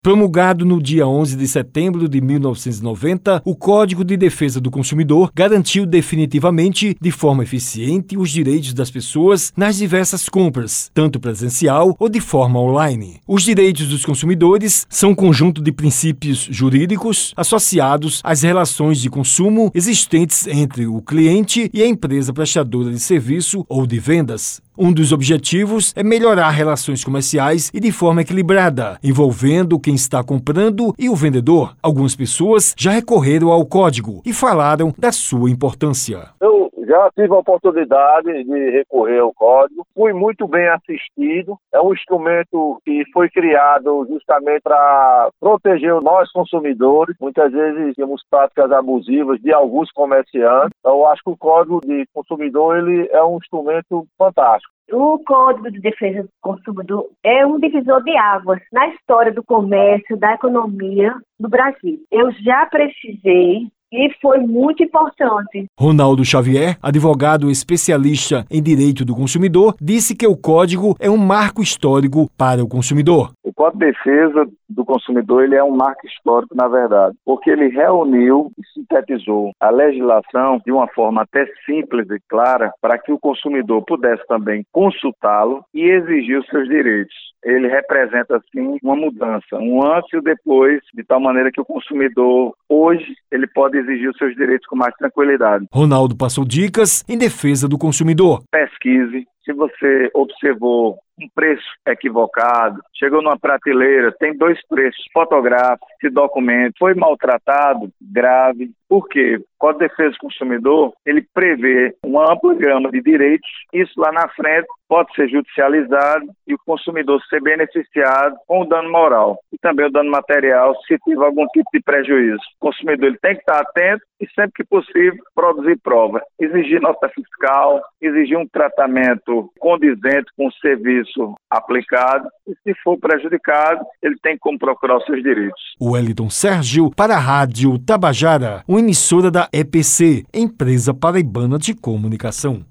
Promulgado no dia 11 de setembro de 1990, o Código de Defesa do Consumidor garantiu definitivamente, de forma eficiente, os direitos das pessoas nas diversas compras, tanto presencial ou de forma online. Os direitos dos consumidores são um conjunto de princípios jurídicos associados às relações de consumo existentes entre o cliente e a empresa prestadora de serviço ou de vendas. Um dos objetivos é melhorar relações comerciais e de forma equilibrada, envolvendo quem está comprando e o vendedor. Algumas pessoas já recorreram ao código e falaram da sua importância. Já tive a oportunidade de recorrer ao código, fui muito bem assistido. É um instrumento que foi criado justamente para proteger nós consumidores. Muitas vezes temos práticas abusivas de alguns comerciantes. Então, eu acho que o código de consumidor ele é um instrumento fantástico. O Código de Defesa do Consumidor é um divisor de águas na história do comércio, da economia do Brasil. Eu já precisei e foi muito importante. Ronaldo Xavier, advogado especialista em direito do consumidor, disse que o código é um marco histórico para o consumidor. O Código de Defesa do Consumidor ele é um marco histórico, na verdade, porque ele reuniu e sintetizou a legislação de uma forma até simples e clara para que o consumidor pudesse também consultá-lo e exigir os seus direitos. Ele representa, assim, uma mudança, um antes e o depois, de tal maneira que o consumidor, hoje, ele pode exigir os seus direitos com mais tranquilidade. Ronaldo passou dicas em defesa do consumidor. Pesquise. Se você observou um preço equivocado, chegou numa prateleira, tem dois preços, fotográfico, esse documento foi maltratado, grave. Por quê? O Código de Defesa do Consumidor, ele prevê uma ampla gama de direitos, isso lá na frente pode ser judicializado e o consumidor ser beneficiado com o dano moral e também o dano material se tiver algum tipo de prejuízo. O consumidor ele tem que estar atento e sempre que possível produzir prova, exigir nota fiscal, exigir um tratamento condizente com o serviço aplicado e se for prejudicado, ele tem como procurar os seus direitos. O Wellington Sérgio para a Rádio Tabajara, uma emissora da EPC, Empresa Paraibana de Comunicação.